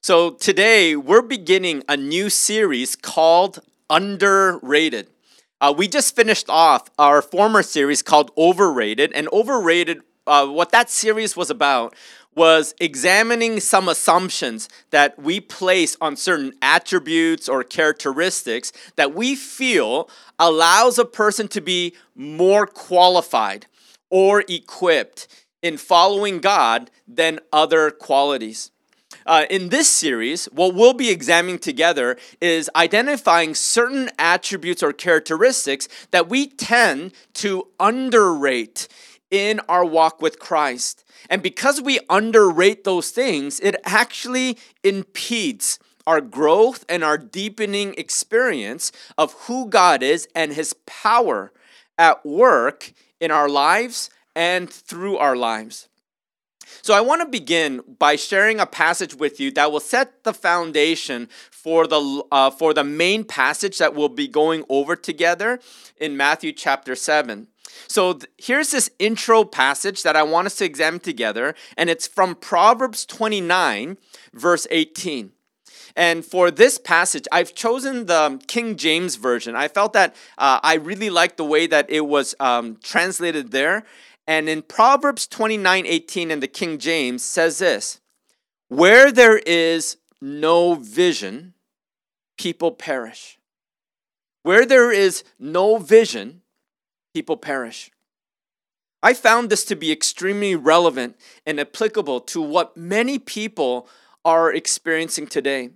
So today we're beginning a new series called Underrated. Uh, we just finished off our former series called Overrated, and Overrated, uh, what that series was about was examining some assumptions that we place on certain attributes or characteristics that we feel allows a person to be more qualified or equipped in following God than other qualities. Uh, in this series, what we'll be examining together is identifying certain attributes or characteristics that we tend to underrate in our walk with Christ. And because we underrate those things, it actually impedes our growth and our deepening experience of who God is and His power at work in our lives and through our lives. So, I want to begin by sharing a passage with you that will set the foundation for the, uh, for the main passage that we'll be going over together in Matthew chapter 7. So th- here's this intro passage that I want us to examine together, and it's from Proverbs 29, verse 18. And for this passage, I've chosen the King James Version. I felt that uh, I really liked the way that it was um, translated there. And in Proverbs 29 18 in the King James says this Where there is no vision, people perish. Where there is no vision, people perish. I found this to be extremely relevant and applicable to what many people are experiencing today.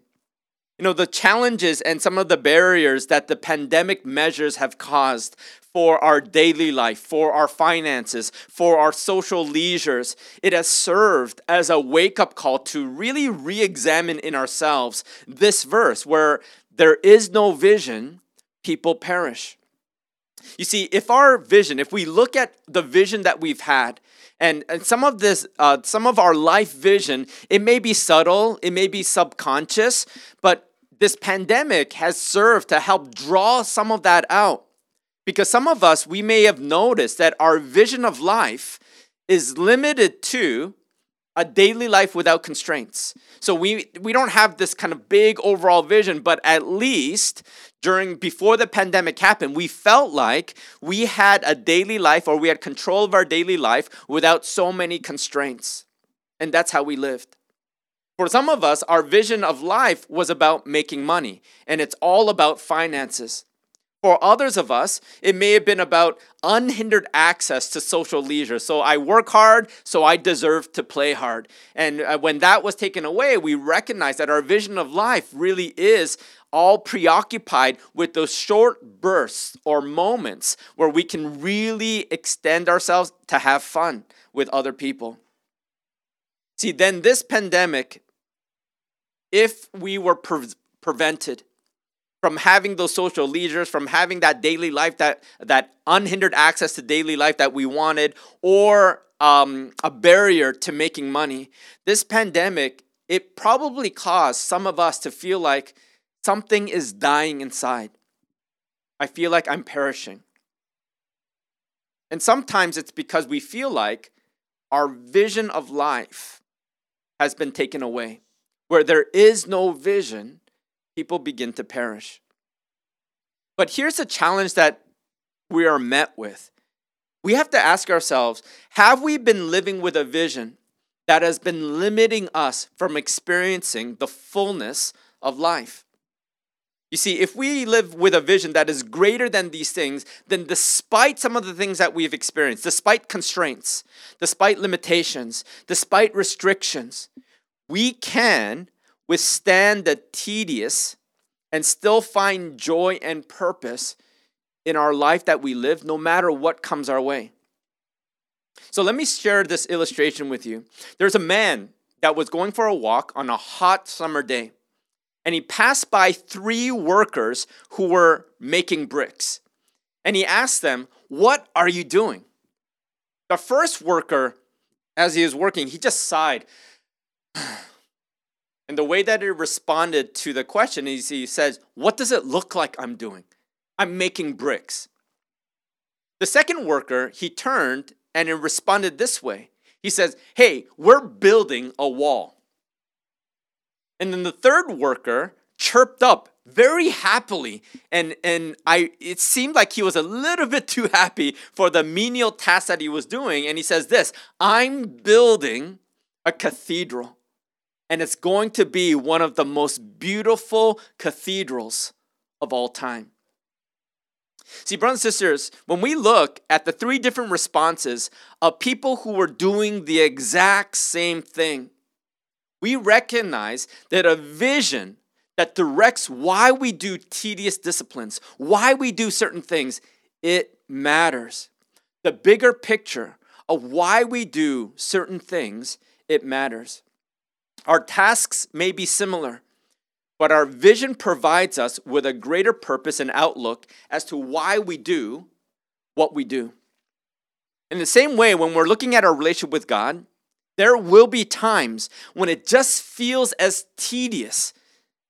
You know, the challenges and some of the barriers that the pandemic measures have caused for our daily life, for our finances, for our social leisures, it has served as a wake up call to really re examine in ourselves this verse where there is no vision, people perish. You see, if our vision, if we look at the vision that we've had, and, and some of this, uh, some of our life vision, it may be subtle, it may be subconscious, but this pandemic has served to help draw some of that out. Because some of us, we may have noticed that our vision of life is limited to a daily life without constraints. So we we don't have this kind of big overall vision, but at least during before the pandemic happened, we felt like we had a daily life or we had control of our daily life without so many constraints. And that's how we lived. For some of us, our vision of life was about making money, and it's all about finances. For others of us, it may have been about unhindered access to social leisure. So I work hard, so I deserve to play hard. And uh, when that was taken away, we recognize that our vision of life really is all preoccupied with those short bursts or moments where we can really extend ourselves to have fun with other people. See, then this pandemic, if we were pre- prevented, from having those social leisures, from having that daily life, that that unhindered access to daily life that we wanted, or um, a barrier to making money. This pandemic, it probably caused some of us to feel like something is dying inside. I feel like I'm perishing. And sometimes it's because we feel like our vision of life has been taken away. Where there is no vision, people begin to perish. But here's a challenge that we are met with. We have to ask ourselves have we been living with a vision that has been limiting us from experiencing the fullness of life? You see, if we live with a vision that is greater than these things, then despite some of the things that we've experienced, despite constraints, despite limitations, despite restrictions, we can withstand the tedious and still find joy and purpose in our life that we live, no matter what comes our way. So let me share this illustration with you. There's a man that was going for a walk on a hot summer day, and he passed by three workers who were making bricks. And he asked them, What are you doing? The first worker, as he was working, he just sighed. And the way that he responded to the question is he says, What does it look like I'm doing? I'm making bricks. The second worker, he turned and he responded this way. He says, Hey, we're building a wall. And then the third worker chirped up very happily and and I it seemed like he was a little bit too happy for the menial task that he was doing and he says this I'm building a cathedral and it's going to be one of the most beautiful cathedrals of all time. See, brothers and sisters, when we look at the three different responses of people who were doing the exact same thing, we recognize that a vision that directs why we do tedious disciplines, why we do certain things, it matters. The bigger picture of why we do certain things, it matters. Our tasks may be similar, but our vision provides us with a greater purpose and outlook as to why we do what we do. In the same way, when we're looking at our relationship with God, there will be times when it just feels as tedious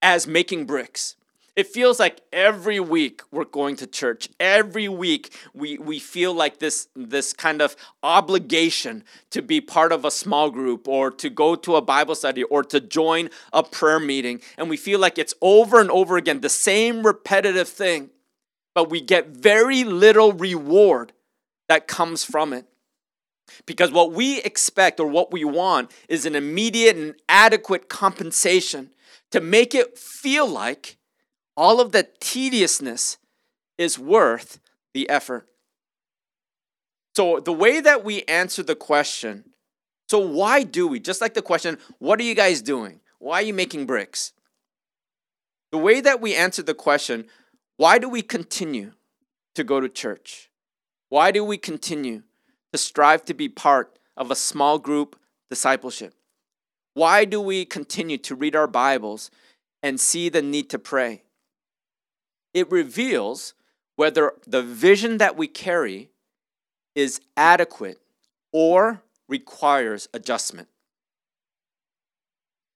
as making bricks. It feels like every week we're going to church. Every week we, we feel like this, this kind of obligation to be part of a small group or to go to a Bible study or to join a prayer meeting. And we feel like it's over and over again, the same repetitive thing, but we get very little reward that comes from it. Because what we expect or what we want is an immediate and adequate compensation to make it feel like all of the tediousness is worth the effort. So, the way that we answer the question, so why do we? Just like the question, what are you guys doing? Why are you making bricks? The way that we answer the question, why do we continue to go to church? Why do we continue to strive to be part of a small group discipleship? Why do we continue to read our Bibles and see the need to pray? It reveals whether the vision that we carry is adequate or requires adjustment.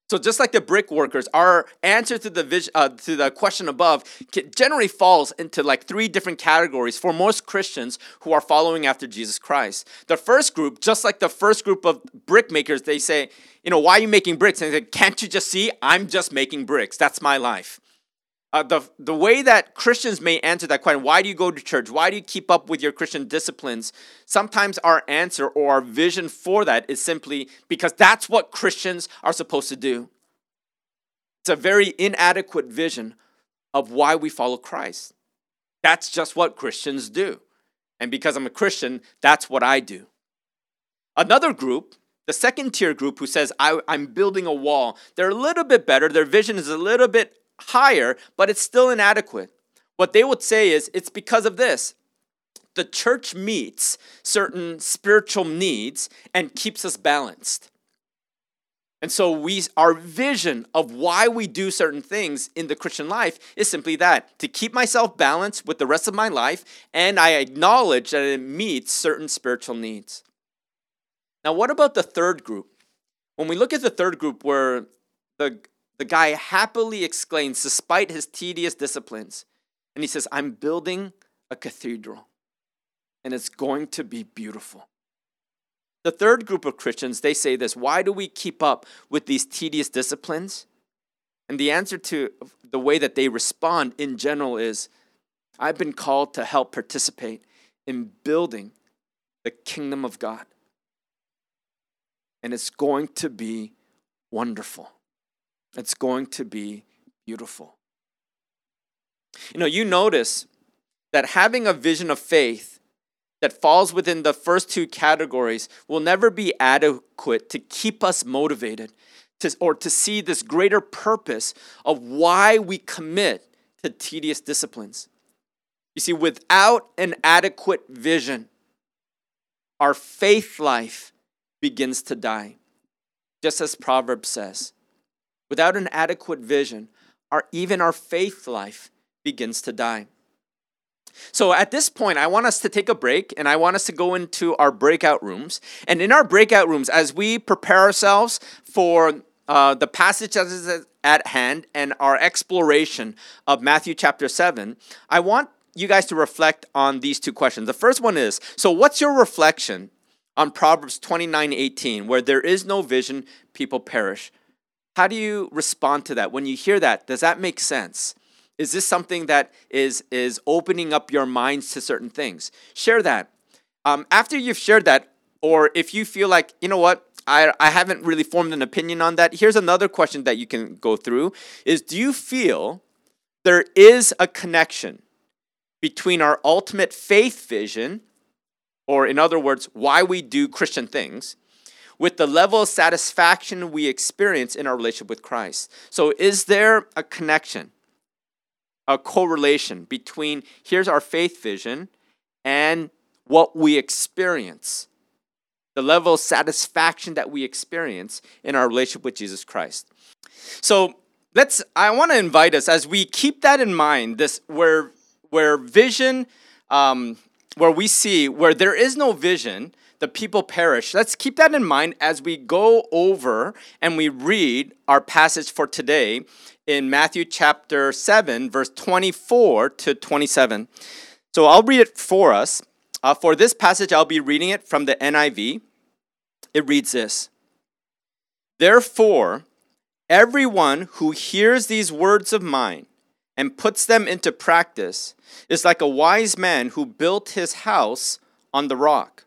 So just like the brick workers, our answer to the vision, uh, to the question above generally falls into like three different categories for most Christians who are following after Jesus Christ. The first group, just like the first group of brick makers, they say, you know, why are you making bricks? And they say, can't you just see? I'm just making bricks. That's my life. Uh, the, the way that Christians may answer that question, why do you go to church? Why do you keep up with your Christian disciplines? Sometimes our answer or our vision for that is simply because that's what Christians are supposed to do. It's a very inadequate vision of why we follow Christ. That's just what Christians do. And because I'm a Christian, that's what I do. Another group, the second tier group who says, I, am building a wall, they're a little bit better. Their vision is a little bit higher, but it's still inadequate. What they would say is it's because of this. The church meets certain spiritual needs and keeps us balanced. And so we our vision of why we do certain things in the Christian life is simply that to keep myself balanced with the rest of my life and I acknowledge that it meets certain spiritual needs. Now what about the third group? When we look at the third group where the the guy happily exclaims, despite his tedious disciplines, and he says, I'm building a cathedral, and it's going to be beautiful. The third group of Christians, they say this why do we keep up with these tedious disciplines? And the answer to the way that they respond in general is I've been called to help participate in building the kingdom of God. And it's going to be wonderful. It's going to be beautiful. You know, you notice that having a vision of faith that falls within the first two categories will never be adequate to keep us motivated to, or to see this greater purpose of why we commit to tedious disciplines. You see, without an adequate vision, our faith life begins to die, just as Proverbs says. Without an adequate vision, our, even our faith life begins to die. So at this point, I want us to take a break and I want us to go into our breakout rooms. And in our breakout rooms, as we prepare ourselves for uh, the passage that is at hand and our exploration of Matthew chapter 7, I want you guys to reflect on these two questions. The first one is So, what's your reflection on Proverbs 29 18, where there is no vision, people perish? How do you respond to that? When you hear that, does that make sense? Is this something that is is opening up your minds to certain things? Share that. Um, after you've shared that, or if you feel like you know what, I I haven't really formed an opinion on that. Here's another question that you can go through: Is do you feel there is a connection between our ultimate faith vision, or in other words, why we do Christian things, with the level of satisfaction we experience in our relationship with Christ? So, is there a connection? a correlation between here's our faith vision and what we experience, the level of satisfaction that we experience in our relationship with Jesus Christ. So let's I want to invite us as we keep that in mind, this where where vision, um, where we see where there is no vision, the people perish. Let's keep that in mind as we go over and we read our passage for today in Matthew chapter 7, verse 24 to 27. So I'll read it for us. Uh, for this passage, I'll be reading it from the NIV. It reads this Therefore, everyone who hears these words of mine and puts them into practice is like a wise man who built his house on the rock.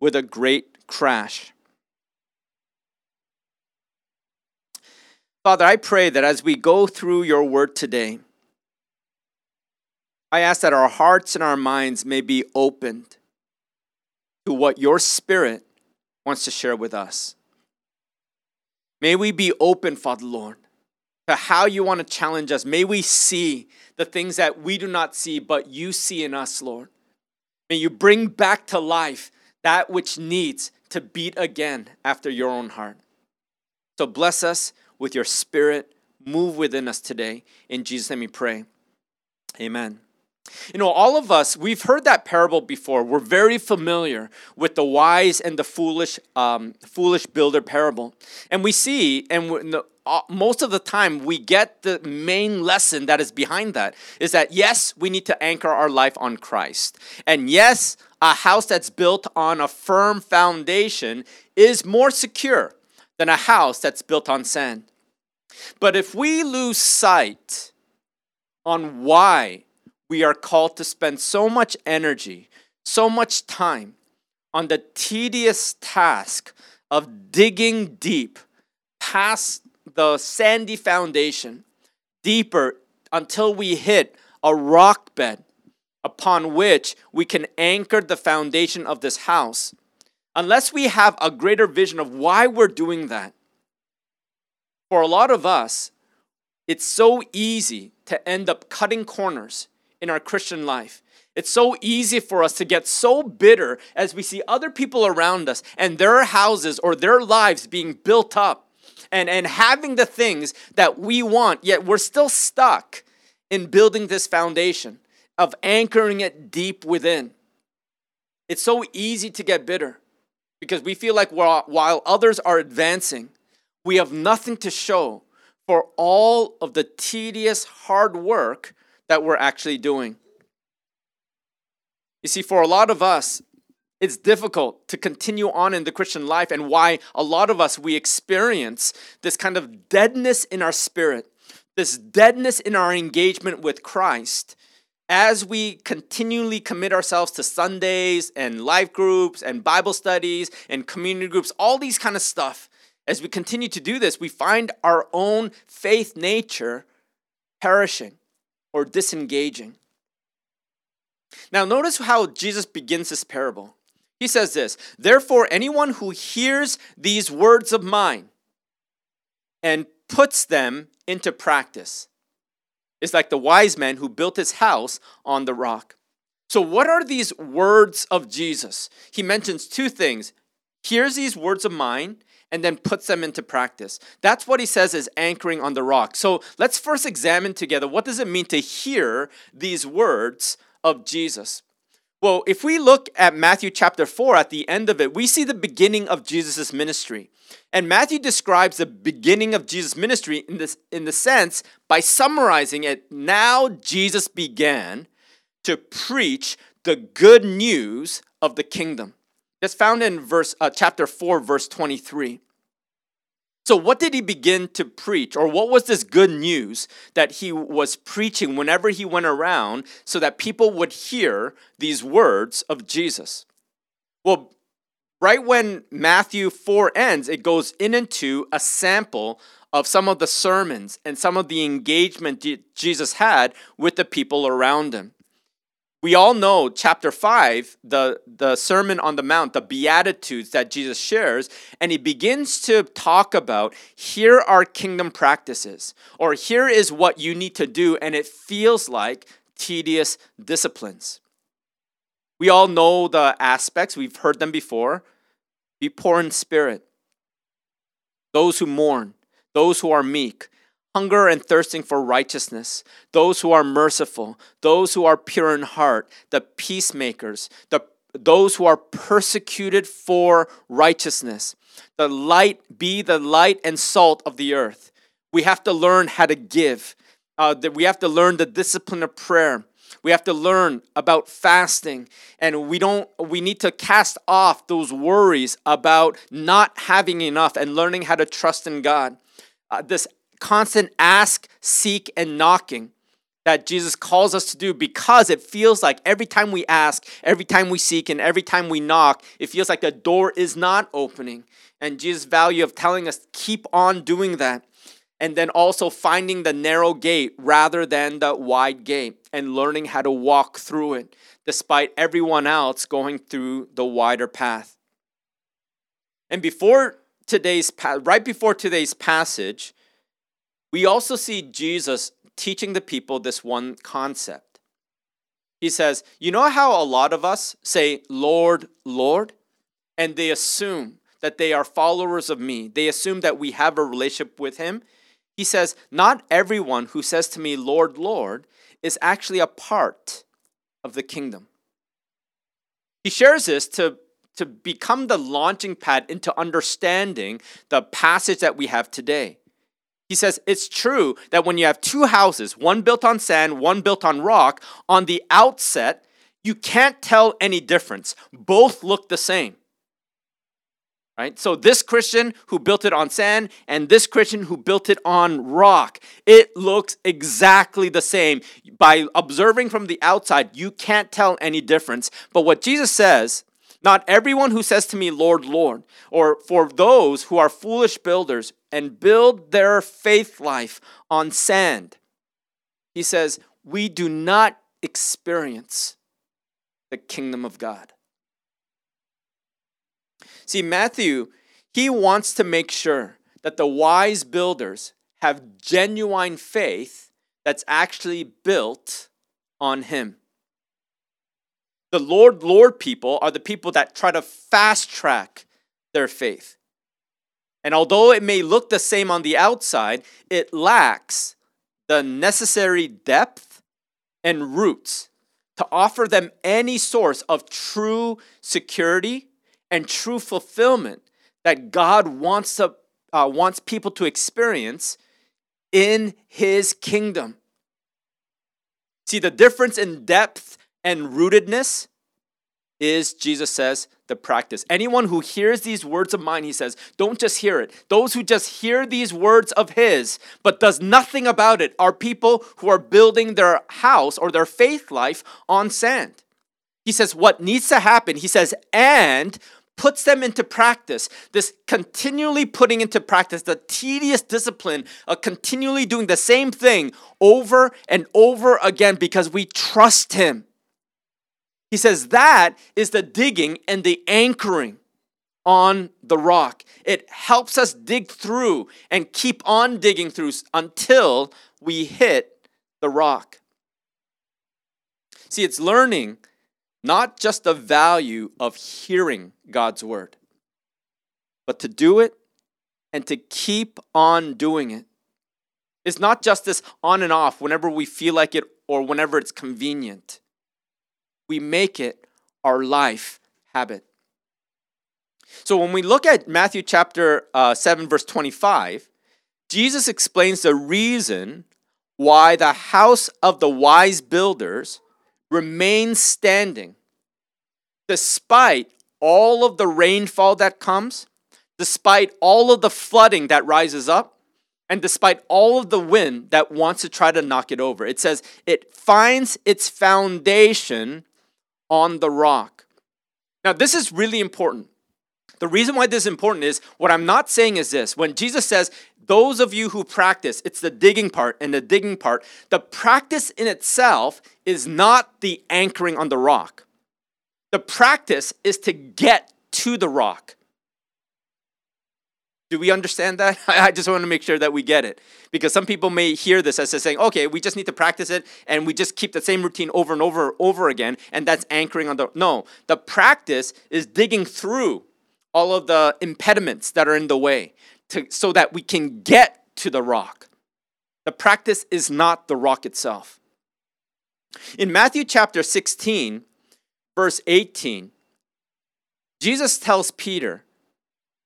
with a great crash. Father, I pray that as we go through your word today, I ask that our hearts and our minds may be opened to what your spirit wants to share with us. May we be open, Father Lord, to how you want to challenge us. May we see the things that we do not see, but you see in us, Lord. May you bring back to life that which needs to beat again after your own heart. So bless us with your spirit. Move within us today. In Jesus' name we pray. Amen. You know, all of us, we've heard that parable before. We're very familiar with the wise and the foolish, um, foolish builder parable. And we see, and the, uh, most of the time, we get the main lesson that is behind that is that yes, we need to anchor our life on Christ. And yes, a house that's built on a firm foundation is more secure than a house that's built on sand. But if we lose sight on why we are called to spend so much energy, so much time on the tedious task of digging deep past the sandy foundation, deeper until we hit a rock bed upon which we can anchor the foundation of this house, unless we have a greater vision of why we're doing that, for a lot of us, it's so easy to end up cutting corners in our Christian life. It's so easy for us to get so bitter as we see other people around us and their houses or their lives being built up and, and having the things that we want, yet we're still stuck in building this foundation of anchoring it deep within. It's so easy to get bitter because we feel like while others are advancing, we have nothing to show for all of the tedious hard work that we're actually doing. You see, for a lot of us, it's difficult to continue on in the Christian life, and why a lot of us we experience this kind of deadness in our spirit, this deadness in our engagement with Christ, as we continually commit ourselves to Sundays and life groups and Bible studies and community groups, all these kind of stuff, as we continue to do this, we find our own faith nature perishing or disengaging. Now, notice how Jesus begins this parable. He says this Therefore, anyone who hears these words of mine and puts them into practice is like the wise man who built his house on the rock. So, what are these words of Jesus? He mentions two things. Hears these words of mine and then puts them into practice. That's what he says is anchoring on the rock. So let's first examine together what does it mean to hear these words of Jesus? Well, if we look at Matthew chapter 4 at the end of it, we see the beginning of Jesus' ministry. And Matthew describes the beginning of Jesus' ministry in this in the sense by summarizing it, now Jesus began to preach the good news of the kingdom. It's found in verse uh, chapter 4 verse 23. So what did he begin to preach or what was this good news that he was preaching whenever he went around so that people would hear these words of Jesus? Well, right when Matthew 4 ends, it goes in into a sample of some of the sermons and some of the engagement Jesus had with the people around him we all know chapter 5 the, the sermon on the mount the beatitudes that jesus shares and he begins to talk about here are kingdom practices or here is what you need to do and it feels like tedious disciplines. We all know the aspects we've heard them before. Be poor in spirit. Those who mourn those who are meek hunger and thirsting for righteousness, those who are merciful, those who are pure in heart, the peacemakers, the those who are persecuted for righteousness. The light be the light and salt of the earth. We have to learn how to give. Uh, that we have to learn the discipline of prayer. We have to learn about fasting, and we don't. We need to cast off those worries about not having enough and learning how to trust in God. Uh, this constant ask, seek, and knocking that Jesus calls us to do because it feels like every time we ask, every time we seek, and every time we knock, it feels like the door is not opening. And Jesus' value of telling us, keep on doing that. And then also finding the narrow gate rather than the wide gate and learning how to walk through it despite everyone else going through the wider path. And before today's right before today's passage, we also see Jesus teaching the people this one concept. He says, You know how a lot of us say, Lord, Lord? And they assume that they are followers of me. They assume that we have a relationship with him. He says, Not everyone who says to me, Lord, Lord, is actually a part of the kingdom. He shares this to, to become the launching pad into understanding the passage that we have today. He says it's true that when you have two houses, one built on sand, one built on rock, on the outset, you can't tell any difference. Both look the same. Right? So this Christian who built it on sand and this Christian who built it on rock, it looks exactly the same. By observing from the outside, you can't tell any difference. But what Jesus says not everyone who says to me, Lord, Lord, or for those who are foolish builders and build their faith life on sand. He says, we do not experience the kingdom of God. See, Matthew, he wants to make sure that the wise builders have genuine faith that's actually built on him. The Lord, Lord people are the people that try to fast track their faith. And although it may look the same on the outside, it lacks the necessary depth and roots to offer them any source of true security and true fulfillment that God wants, to, uh, wants people to experience in His kingdom. See, the difference in depth and rootedness is, Jesus says, the practice. Anyone who hears these words of mine, he says, don't just hear it. Those who just hear these words of his, but does nothing about it, are people who are building their house or their faith life on sand. He says, what needs to happen, he says, and puts them into practice. This continually putting into practice, the tedious discipline of continually doing the same thing over and over again because we trust him. He says that is the digging and the anchoring on the rock. It helps us dig through and keep on digging through until we hit the rock. See, it's learning not just the value of hearing God's word, but to do it and to keep on doing it. It's not just this on and off whenever we feel like it or whenever it's convenient. We make it our life habit. So when we look at Matthew chapter uh, 7, verse 25, Jesus explains the reason why the house of the wise builders remains standing despite all of the rainfall that comes, despite all of the flooding that rises up, and despite all of the wind that wants to try to knock it over. It says it finds its foundation on the rock. Now, this is really important. The reason why this is important is what I'm not saying is this. When Jesus says, those of you who practice, it's the digging part and the digging part, the practice in itself is not the anchoring on the rock. The practice is to get to the rock. Do we understand that? I just want to make sure that we get it. Because some people may hear this as saying, okay, we just need to practice it and we just keep the same routine over and over over again, and that's anchoring on the. No, the practice is digging through all of the impediments that are in the way to, so that we can get to the rock. The practice is not the rock itself. In Matthew chapter 16, verse 18, Jesus tells Peter,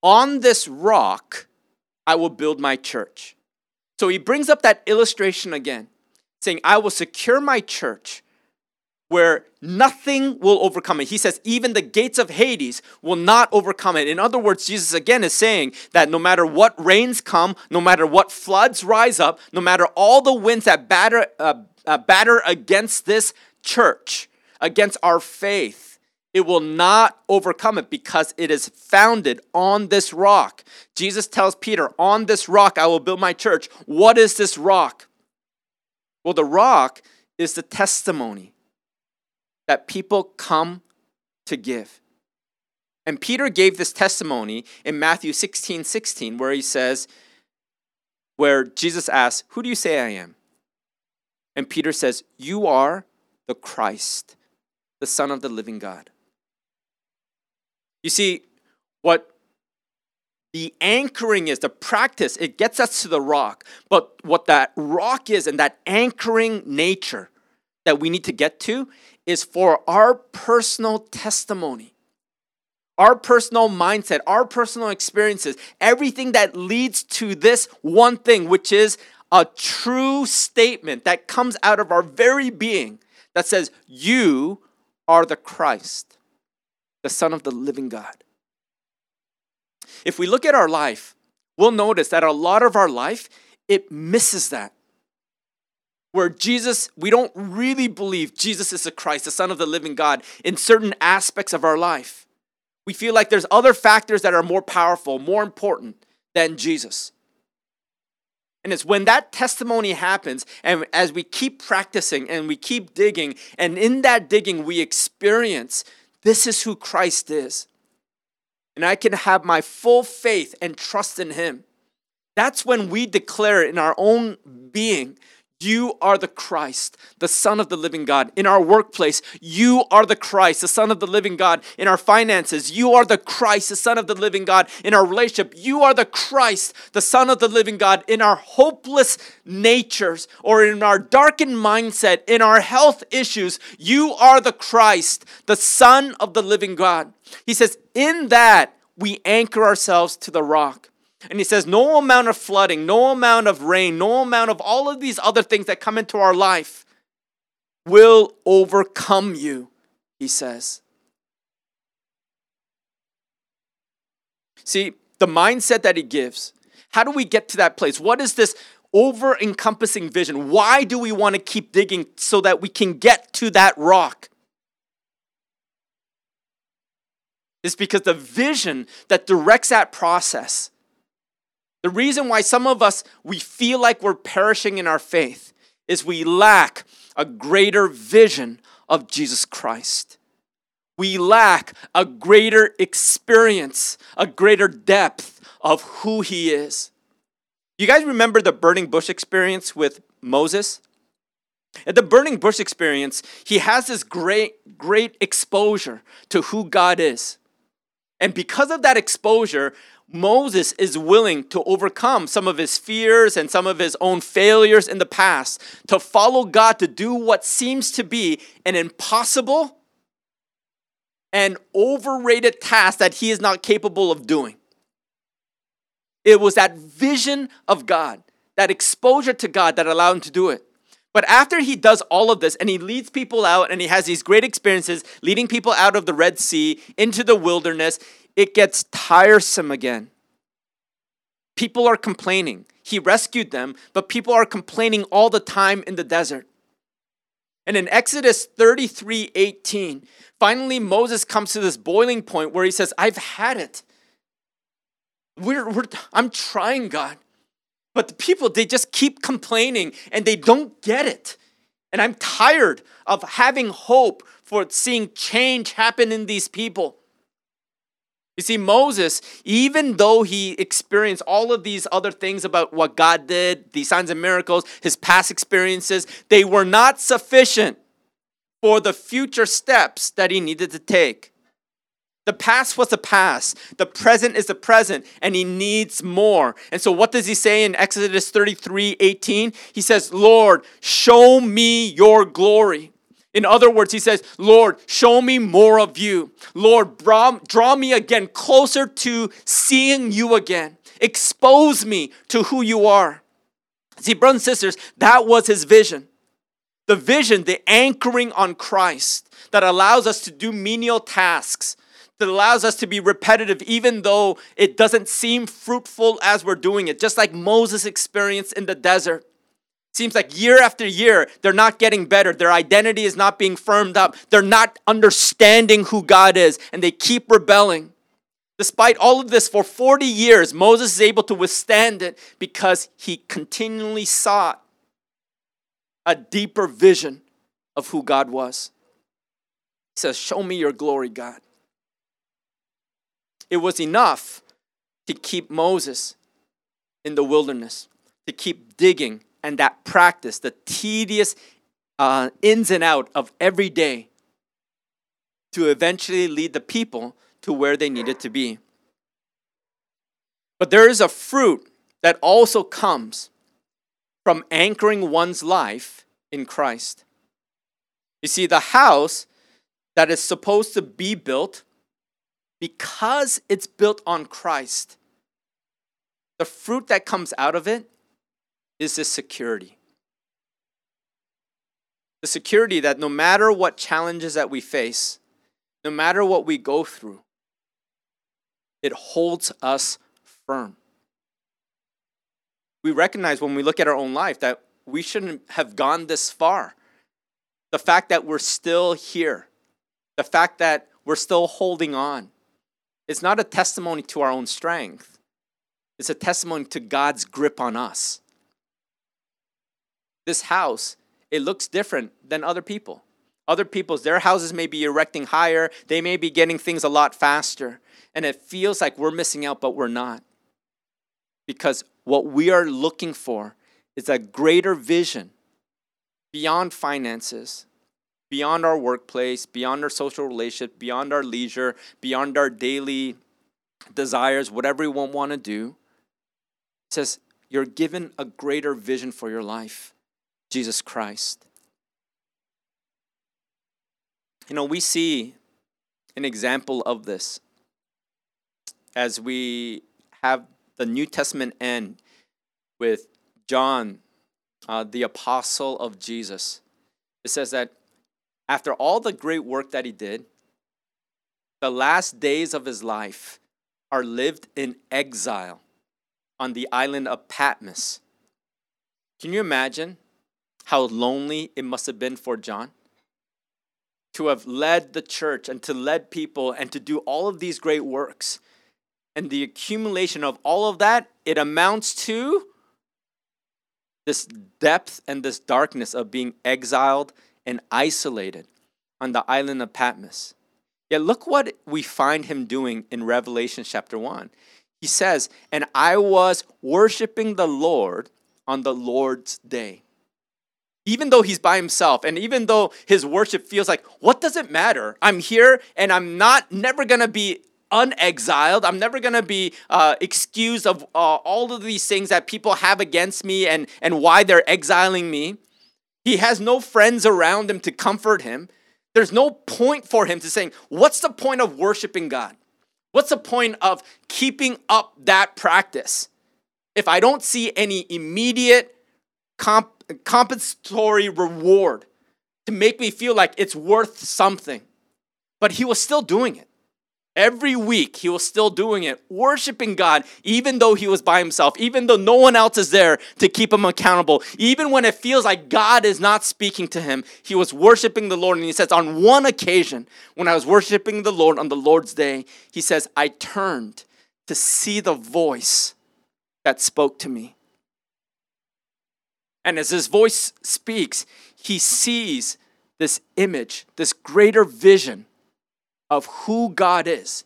On this rock I will build my church. So he brings up that illustration again, saying, I will secure my church where nothing will overcome it. He says, even the gates of Hades will not overcome it. In other words, Jesus again is saying that no matter what rains come, no matter what floods rise up, no matter all the winds that batter, uh, uh, batter against this church, against our faith, it will not overcome it because it is founded on this rock. Jesus tells Peter, On this rock I will build my church. What is this rock? Well, the rock is the testimony that people come to give. And Peter gave this testimony in Matthew 16 16, where he says, where Jesus asks, Who do you say I am? And Peter says, You are the Christ, the Son of the living God. You see, what the anchoring is, the practice, it gets us to the rock. But what that rock is and that anchoring nature that we need to get to is for our personal testimony, our personal mindset, our personal experiences, everything that leads to this one thing, which is a true statement that comes out of our very being that says, You are the Christ, the Son of the living God. If we look at our life, we'll notice that a lot of our life, it misses that where Jesus, we don't really believe Jesus is the Christ, the Son of the living God, in certain aspects of our life. We feel like there's other factors that are more powerful, more important than Jesus. And it's when that testimony happens, and as we keep practicing and we keep digging, and in that digging, we experience this is who Christ is. And I can have my full faith and trust in Him. That's when we declare in our own being you are the Christ, the Son of the living God. In our workplace, you are the Christ, the Son of the living God. In our finances, you are the Christ, the Son of the living God. In our relationship, you are the Christ, the Son of the living God. In our hopeless natures or in our darkened mindset, in our health issues, you are the Christ, the Son of the living God. He says, in that we anchor ourselves to the rock. And he says, no amount of flooding, no amount of rain, no amount of all of these other things that come into our life will overcome you, he says. See, the mindset that he gives, how do we get to that place? What is this over encompassing vision? Why do we want to keep digging so that we can get to that rock? It's because the vision that directs that process the reason why some of us we feel like we're perishing in our faith is we lack a greater vision of Jesus Christ. We lack a greater experience, a greater depth of who he is. You guys remember the burning bush experience with Moses? At the burning bush experience, he has this great, great exposure to who God is. And because of that exposure, Moses is willing to overcome some of his fears and some of his own failures in the past to follow God to do what seems to be an impossible and overrated task that he is not capable of doing. It was that vision of God, that exposure to God that allowed him to do it. But after he does all of this and he leads people out and he has these great experiences leading people out of the Red Sea into the wilderness, it gets tiresome again. People are complaining. He rescued them, but people are complaining all the time in the desert. And in Exodus 33 18, finally Moses comes to this boiling point where he says, I've had it. We're, we're, I'm trying, God. But the people, they just keep complaining and they don't get it. And I'm tired of having hope for seeing change happen in these people. You see, Moses, even though he experienced all of these other things about what God did, these signs and miracles, his past experiences, they were not sufficient for the future steps that he needed to take. The past was the past, the present is the present, and he needs more. And so, what does he say in Exodus 33 18? He says, Lord, show me your glory. In other words, he says, Lord, show me more of you. Lord, draw, me again closer to seeing you again. Expose me to who you are. See, brothers and sisters, that was his vision. The vision, the anchoring on Christ that allows us to do menial tasks, that allows us to be repetitive even though it doesn't seem fruitful as we're doing it, just like Moses experienced in the desert. Seems like year after year, they're not getting better. Their identity is not being firmed up. They're not understanding who God is, and they keep rebelling. Despite all of this, for 40 years, Moses is able to withstand it because he continually sought a deeper vision of who God was. He says, Show me your glory, God. It was enough to keep Moses in the wilderness, to keep digging and that practice, the tedious uh, ins and out of every day, to eventually lead the people to where they needed to be. But there is a fruit that also comes from anchoring one's life in Christ. You see, the house that is supposed to be built, because it's built on Christ, the fruit that comes out of it is this security. The security that no matter what challenges that we face, no matter what we go through, it holds us firm. We recognize when we look at our own life that we shouldn't have gone this far. The fact that we're still here, the fact that we're still holding on, it's not a testimony to our own strength. It's a testimony to God's grip on us this house, it looks different than other people. Other people's, their houses may be erecting higher, they may be getting things a lot faster. And it feels like we're missing out, but we're not. Because what we are looking for is a greater vision beyond finances, beyond our workplace, beyond our social relationship, beyond our leisure, beyond our daily desires, whatever we want to do. It says, you're given a greater vision for your life. Jesus Christ. You know, we see an example of this as we have the New Testament end with John, uh, the apostle of Jesus. It says that after all the great work that he did, the last days of his life are lived in exile on the island of Patmos. Can you imagine how lonely it must have been for John to have led the church and to lead people and to do all of these great works. And the accumulation of all of that, it amounts to this depth and this darkness of being exiled and isolated on the island of Patmos. Yet look what we find him doing in Revelation chapter 1. He says, And I was worshiping the Lord on the Lord's day even though he's by himself and even though his worship feels like what does it matter i'm here and i'm not never to be unexiled. I'm never to be uh, excused of uh, all of these things that people have against me and, and why they're exiling me. He has no friends around him to comfort him. There's no point for him to saying, What's the point of worshiping God? What's the point of keeping up that practice if I don't see any immediate comp- compensatory reward to make me feel like it's worth something? But he was still doing it. Every week, he was still doing it, worshiping God, even though he was by himself, even though no one else is there to keep him accountable, even when it feels like God is not speaking to him, he was worshiping the Lord. And he says, On one occasion, when I was worshiping the Lord on the Lord's day, he says, I turned to see the voice that spoke to me. And as his voice speaks, he sees this image, this greater vision of who God is.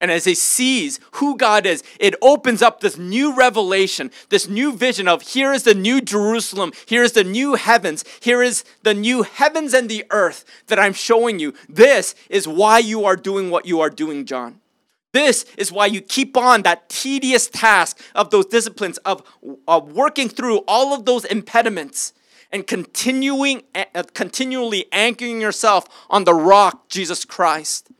And as he sees who God is, it opens up this new revelation, this new vision of here is the new Jerusalem, here is the new heavens, here is the new heavens and the earth that I'm showing you. This is why you are doing what you are doing, John. This is why you keep on that tedious task of those disciplines, of, of working through all of those impediments and continuing, uh, continually anchoring yourself on the rock, Jesus Christ.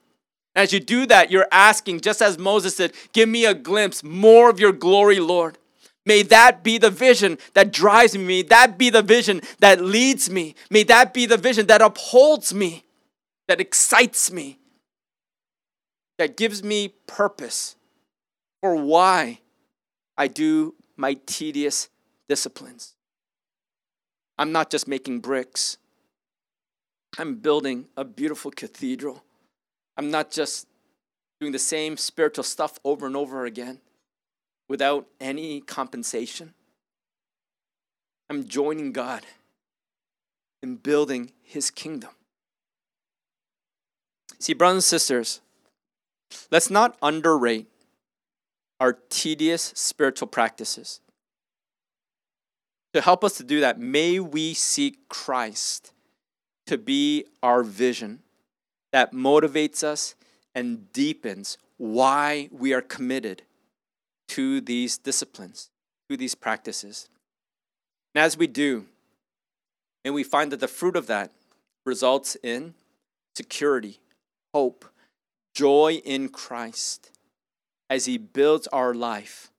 As you do that, you're asking, just as Moses said, Give me a glimpse, more of your glory, Lord. May that be the vision that drives me. May that be the vision that leads me. May that be the vision that upholds me, that excites me, that gives me purpose for why I do my tedious disciplines. I'm not just making bricks, I'm building a beautiful cathedral I'm not just doing the same spiritual stuff over and over again without any compensation. I'm joining God in building his kingdom. See, brothers and sisters, let's not underrate our tedious spiritual practices. To help us to do that, may we seek Christ to be our vision that motivates us and deepens why we are committed to these disciplines, to these practices. And as we do, and we find that the fruit of that results in security, hope, joy in Christ as He builds our life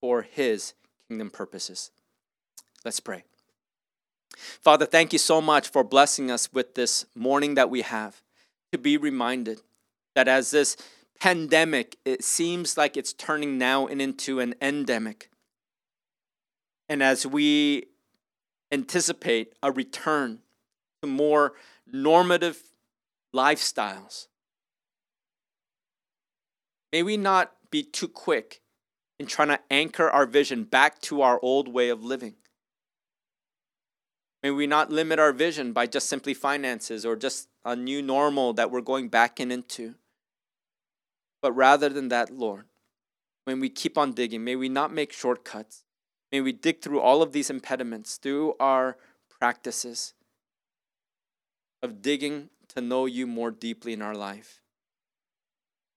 for His kingdom purposes. Let's pray. Father, thank you so much for blessing us with this morning that we have to be reminded that as this pandemic, it seems like it's turning now into an endemic. And as we anticipate a return to more normative lifestyles, may we not be too quick in trying to anchor our vision back to our old way of living. May we not limit our vision by just simply finances or just a new normal that we're going back in into. But rather than that, Lord, when we keep on digging, may we not make shortcuts. May we dig through all of these impediments, through our practices of digging to know you more deeply in our life.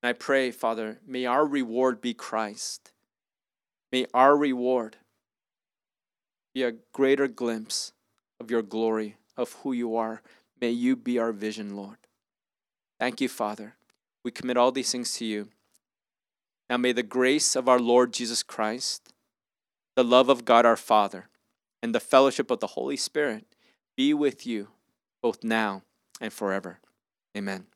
And I pray, Father, may our reward be Christ. May our reward be a greater glimpse of your glory, of who you are. May you be our vision, Lord. Thank you, Father. We commit all these things to you. Now may the grace of our Lord Jesus Christ, the love of God our Father, and the fellowship of the Holy Spirit be with you both now and forever. Amen.